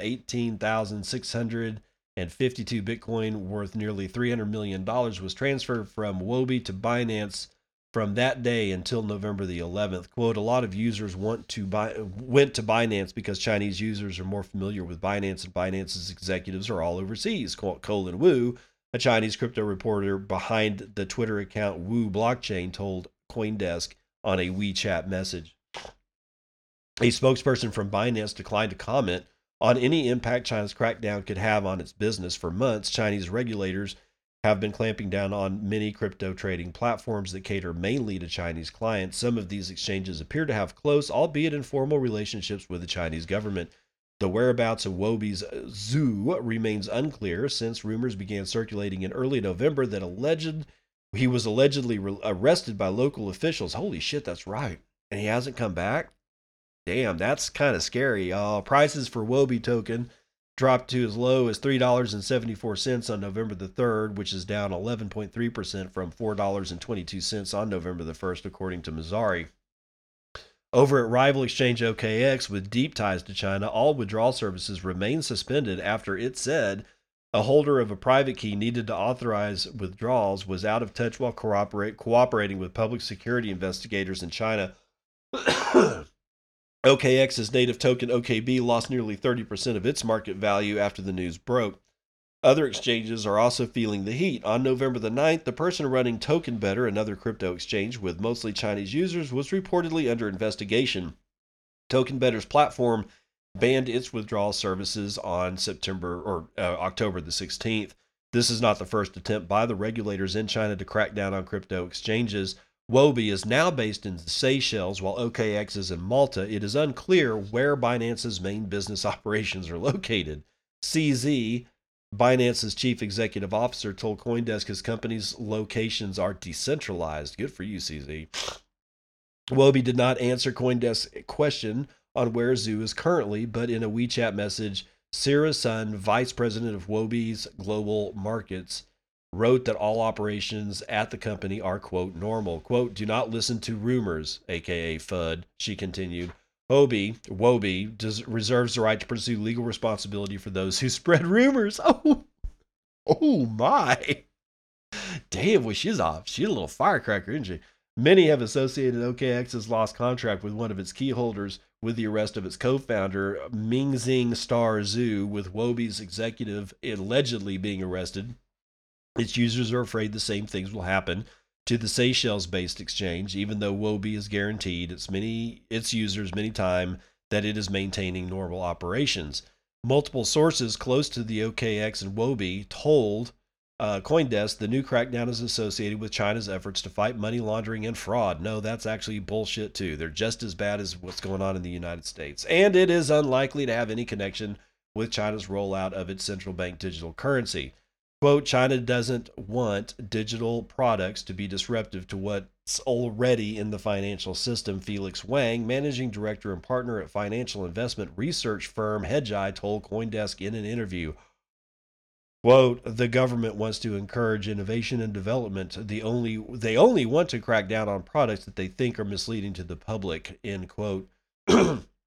18,652 Bitcoin worth nearly $300 million was transferred from Huobi to Binance from that day until November the 11th. Quote, a lot of users want to buy, went to Binance because Chinese users are more familiar with Binance and Binance's executives are all overseas, quote, Colin Wu, a Chinese crypto reporter behind the Twitter account Wu Blockchain told Coindesk on a WeChat message. A spokesperson from Binance declined to comment on any impact China's crackdown could have on its business. For months, Chinese regulators have been clamping down on many crypto trading platforms that cater mainly to Chinese clients. Some of these exchanges appear to have close, albeit informal, relationships with the Chinese government. The whereabouts of Wobi's Zhu remains unclear since rumors began circulating in early November that alleged he was allegedly re- arrested by local officials. Holy shit, that's right. And he hasn't come back? Damn, that's kind of scary. Uh, prices for Huobi token dropped to as low as $3.74 on November the 3rd, which is down 11.3% from $4.22 on November the 1st, according to Messari. Over at rival exchange OKX with deep ties to China, all withdrawal services remain suspended after it said a holder of a private key needed to authorize withdrawals was out of touch while cooperating with public security investigators in China. OKX's native token OKB lost nearly 30% of its market value after the news broke. Other exchanges are also feeling the heat. On November the 9th, the person running Token Better, another crypto exchange with mostly Chinese users, was reportedly under investigation. Token Better's platform banned its withdrawal services on September or uh, October the 16th. This is not the first attempt by the regulators in China to crack down on crypto exchanges. Huobi is now based in the Seychelles, while OKX is in Malta. It is unclear where Binance's main business [LAUGHS] operations are located. CZ Binance's chief executive officer told Coindesk his company's locations are decentralized. Good for you, CZ. Huobi did not answer Coindesk's question on where Zhu is currently, but in a WeChat message, Ciara Sun, vice president of Huobi's global markets, wrote that all operations at the company are, quote, normal. Quote, do not listen to rumors, aka FUD, she continued. Huobi, Huobi does, reserves the right to pursue legal responsibility for those who [LAUGHS] spread rumors. [LAUGHS] Oh, oh my. Damn, well, she's off. She's a little firecracker, isn't she? Many have associated OKX's lost contract with one of its key holders with the arrest of its co-founder, Mingxing Star Zhu, with Huobi's executive allegedly being arrested. Its users are afraid the same things will happen to the Seychelles-based exchange, even though Huobi is guaranteed its many its users many time that it is maintaining normal operations. Multiple sources close to the OKX and Wobi told uh, Coindesk the new crackdown is associated with China's efforts to fight money laundering and fraud. No, that's actually bullshit too. They're just as bad as what's going on in the United States. And it is unlikely to have any connection with China's rollout of its central bank digital currency. Quote, China doesn't want digital products to be disruptive to what's already in the financial system, Felix Wang, managing director and partner at financial investment research firm Hedgeye, told Coindesk in an interview. Quote, the government wants to encourage innovation and development. The only they only want to crack down on products that they think are misleading to the public, end quote. [CLEARS THROAT]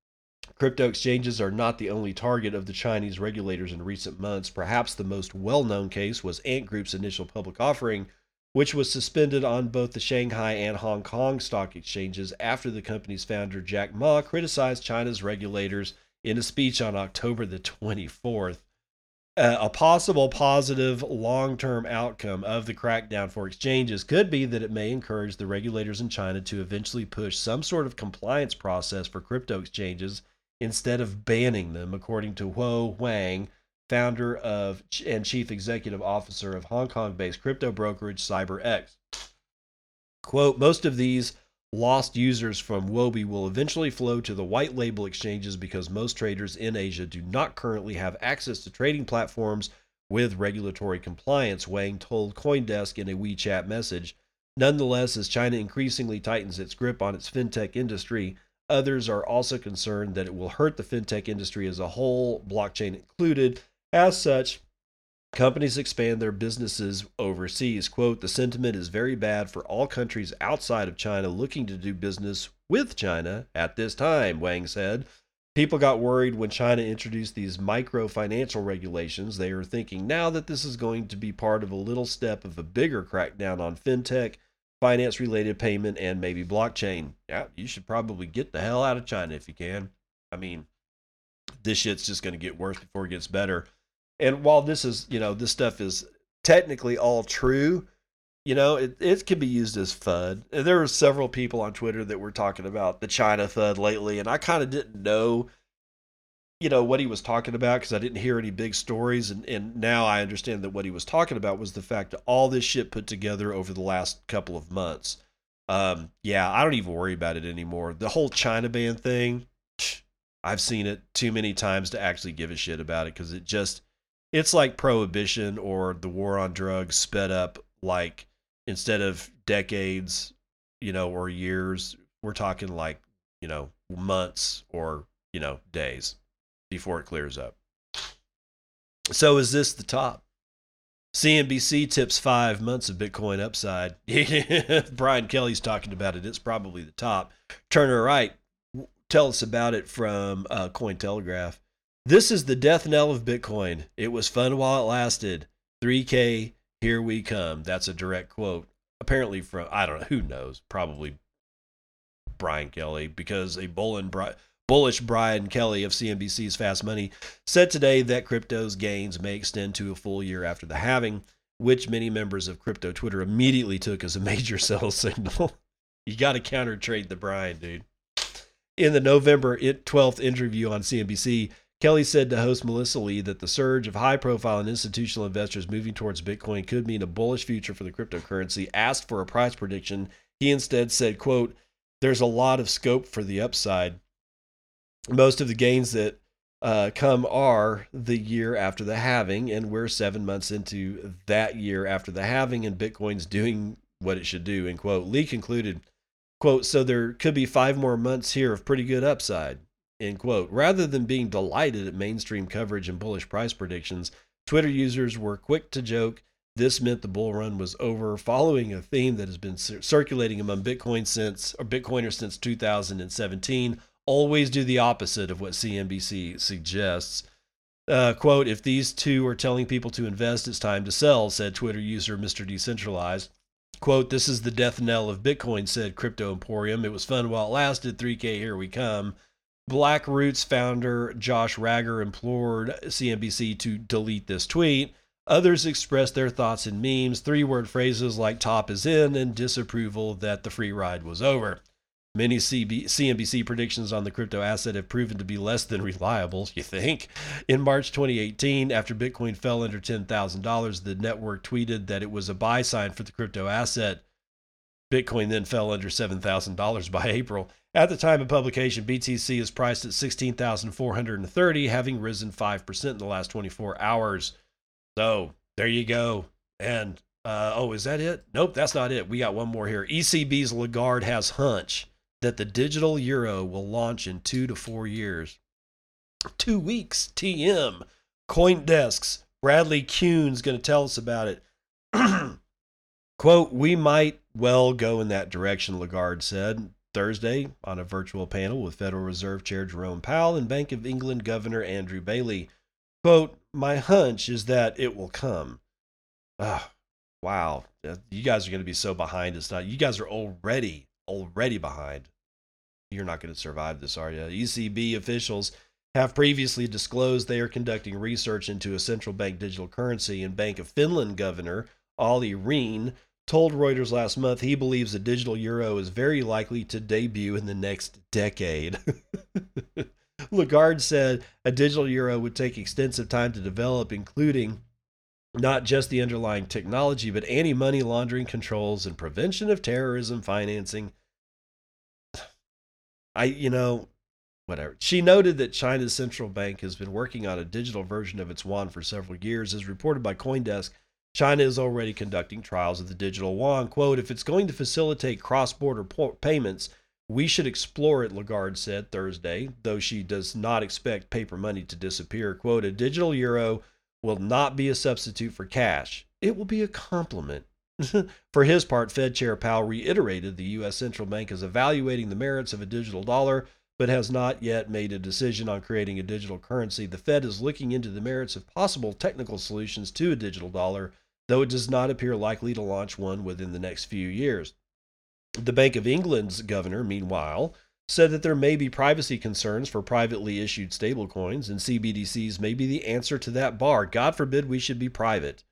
Crypto exchanges are not the only target of the Chinese regulators in recent months. Perhaps the most well known case was Ant Group's initial public offering, which was suspended on both the Shanghai and Hong Kong stock exchanges after the company's founder, Jack Ma, criticized China's regulators in a speech on October the 24th. Uh, a possible positive long term outcome of the crackdown for exchanges could be that it may encourage the regulators in China to eventually push some sort of compliance process for crypto exchanges instead of banning them, according to Huo Wang, founder of and chief executive officer of Hong Kong based crypto brokerage CyberX. Quote, most of these lost users from Wobi will eventually flow to the white label exchanges because most traders in Asia do not currently have access to trading platforms with regulatory compliance, Wang told Coindesk in a WeChat message. Nonetheless, as China increasingly tightens its grip on its fintech industry, Others are also concerned that it will hurt the fintech industry as a whole, blockchain included. As such, companies expand their businesses overseas. Quote, the sentiment is very bad for all countries outside of China looking to do business with China at this time, Wang said. People got worried when China introduced these micro financial regulations. They are thinking now that this is going to be part of a little step of a bigger crackdown on fintech finance related payment, and maybe blockchain. Yeah, you should probably get the hell out of China if you can. I mean, this shit's just going to get worse before it gets better. And while this is, you know, this stuff is technically all true, you know, it, it can be used as FUD. There were several people on Twitter that were talking about the China FUD lately, and I kind of didn't know you know what he was talking about because I didn't hear any big stories, and and now I understand that what he was talking about was the fact that all this shit put together over the last couple of months. Um, yeah, I don't even worry about it anymore. The whole China ban thing, [SNIFFS] I've seen it too many times to actually give a shit about it because it just it's like prohibition or the war on drugs sped up like instead of decades, you know, or years, we're talking like, you know, months or, you know, days before it clears up. So is this the top? CNBC tips five months of Bitcoin upside. [LAUGHS] Brian Kelly's talking about it. It's probably the top. Turner Wright, tell us about it from uh, Cointelegraph. This is the death knell of Bitcoin. It was fun while it lasted. 3K, here we come. That's a direct quote. Apparently from, I don't know, who knows? Probably Brian Kelly, because a bull and Brian Bullish Brian Kelly of CNBC's Fast Money said today that crypto's gains may extend to a full year after the halving, which many members of crypto Twitter immediately took as a [LAUGHS] major sell signal. you got to counter trade the Brian, dude. In the November 12th interview on CNBC, Kelly said to host Melissa Lee that the surge of high profile and institutional investors moving towards Bitcoin could mean a bullish future for the cryptocurrency. Asked for a price prediction, he instead said, quote, There's a lot of scope for the upside most of the gains that uh, come are the year after the halving, and we're seven months into that year after the halving, and Bitcoin's doing what it should do. End quote. Lee concluded, quote, so there could be five more months here of pretty good upside. End quote. Rather than being delighted at mainstream coverage and bullish price predictions, Twitter users were quick to joke this meant the bull run was over, following a theme that has been circulating among Bitcoin since or Bitcoiners since 2017 always do the opposite of what CNBC suggests. Uh, quote, if these two are telling people to invest, it's time to sell, said Twitter user Mr. Decentralized. Quote, this is the death knell of Bitcoin, said Crypto Emporium. It was fun while it lasted. 3K, here we come. Blockroots founder Josh Rager implored CNBC to delete this tweet. Others expressed their thoughts in memes, three word phrases like top is in and disapproval that the free ride was over. Many CB, CNBC predictions on the crypto asset have proven to be less than reliable, you think? In March 2018, after Bitcoin fell under $10,000, the network tweeted that it was a buy sign for the crypto asset. Bitcoin then fell under $7,000 by April. At the time of publication, BTC is priced at 16,430, having risen 5% in the last 24 hours. So, there you go. And uh, oh, is that it? Nope, that's not it. We got one more here. ECB's Lagarde has hunch that the digital euro will launch in two to four years. Two weeks, TM. Coindesk's Bradley Keoun's going to tell us about it. [CLEARS THROAT] Quote, we might well go in that direction, Lagarde said Thursday on a virtual panel with Federal Reserve Chair Jerome Powell and Bank of England Governor Andrew Bailey. Quote, my hunch is that it will come. Ah, wow. You guys are going to be so behind. It's not, you guys are already, already behind you're not going to survive this, are you? ECB officials have previously disclosed they are conducting research into a central bank digital currency, and Bank of Finland governor Olli Rehn told Reuters last month he believes a digital euro is very likely to debut in the next decade. [LAUGHS] Lagarde said a digital euro would take extensive time to develop, including not just the underlying technology, but anti money laundering controls and prevention of terrorism financing I, you know, whatever. She noted that China's central bank has been working on a digital version of its yuan for several years. As reported by Coindesk, China is already conducting trials of the digital yuan. Quote, if it's going to facilitate cross border payments, we should explore it, Lagarde said Thursday, though she does not expect paper money to disappear. Quote, a digital euro will not be a substitute for cash, it will be a complement. [LAUGHS] For his part, Fed Chair Powell reiterated the U.S. central bank is evaluating the merits of a digital dollar, but has not yet made a decision on creating a digital currency. The Fed is looking into the merits of possible technical solutions to a digital dollar, though it does not appear likely to launch one within the next few years. The Bank of England's governor, meanwhile, said that there may be privacy concerns for privately issued stablecoins, and CBDCs may be the answer to that bar. God forbid we should be private.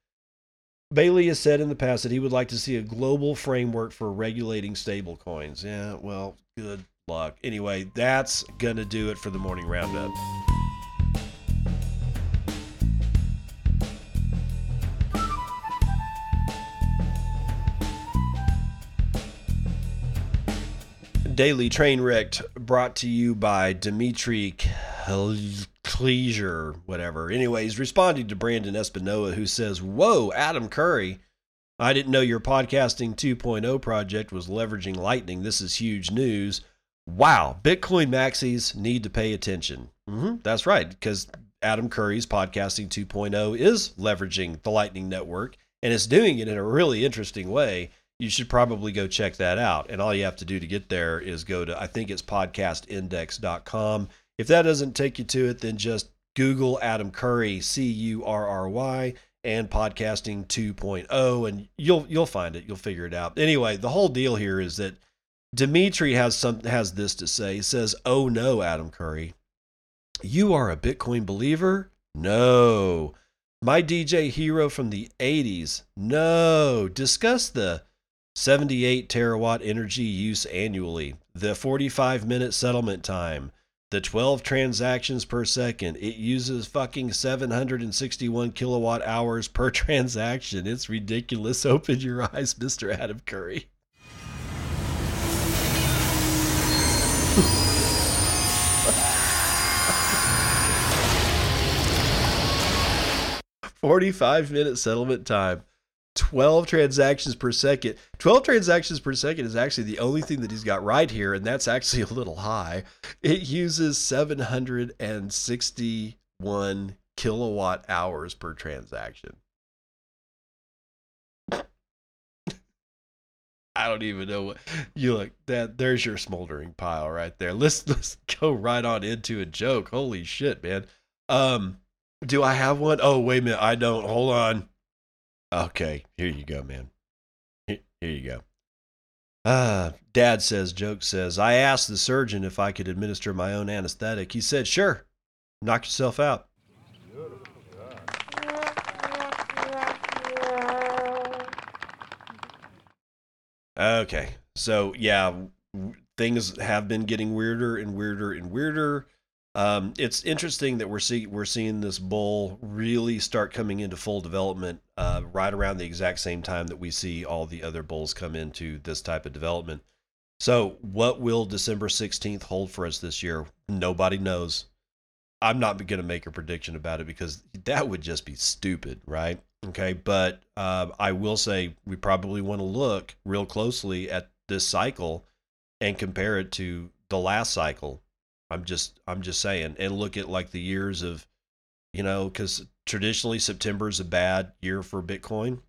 Bailey has said in the past that he would like to see a global framework for regulating stablecoins. Yeah, well, good luck. Anyway, that's going to do it for the morning roundup. Daily Train Wrecked brought to you by Dimitri Kleisure, whatever. Anyways, responding to Brandon Espinoa, who says, Whoa, Adam Curry. I didn't know your podcasting 2.0 project was leveraging Lightning. This is huge news. Wow, Bitcoin maxis need to pay attention. Mm-hmm, that's right, because Adam Curry's podcasting 2.0 is leveraging the Lightning Network and it's doing it in a really interesting way. You should probably go check that out. And all you have to do to get there is go to, I think it's podcastindex.com if that doesn't take you to it, then just Google Adam Curry, C U R R Y, and podcasting 2.0, and you'll you'll find it. You'll figure it out. Anyway, the whole deal here is that Dimitri has some has this to say. He says, "Oh no, Adam Curry, you are a Bitcoin believer? No." My DJ hero from the 80s? No. Discuss the 78 terawatt energy use annually, the 45 minute settlement time, the 12 transactions per second. It uses fucking 761 kilowatt hours per [LAUGHS] transaction. It's ridiculous. [LAUGHS] Open your eyes, Mr. Adam Curry. [LAUGHS] Forty-five minute settlement time. 12 transactions per second. 12 transactions per second is actually the only thing that he's got right here, and that's actually [LAUGHS] a little high. It uses 761 kilowatt hours per transaction. I don't even know what you look that there's your smoldering pile right there. Let's [LAUGHS] let's go right on into a joke. Holy shit, man. Um do I have one? Oh, wait a minute. I don't. Hold on. Okay, here you go, man. Here, you go. Ah, Dad says, Joke says, I asked the surgeon if I could administer my own anesthetic. He said, sure, knock yourself out. Okay, so yeah, things have been getting weirder and weirder and weirder. Um, it's interesting that we're see we're seeing this bull really start coming into full development uh, right around the exact same time that we see all the other bulls come into this type of development. So, what will December 16th hold for us this year? Nobody knows. I'm not going to make a prediction about it because that would just be stupid, right? Okay, but uh, I will say we probably want to look real closely at this cycle and compare it to the last cycle. I'm just I'm just saying, and look at like the years of, you know, because traditionally September is a bad year for Bitcoin,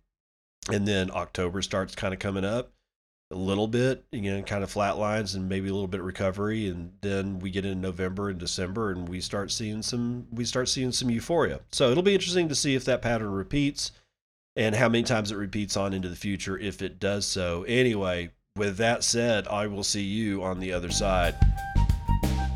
and then October starts kind of coming up a little bit, you know, kind of flat lines and maybe a little bit of recovery, and then we get into November and December, and we start seeing some we start seeing some euphoria. So it'll be interesting to see if that pattern repeats, and how many times it repeats on into the future if it does so. Anyway, with that said, I will see you on the other side.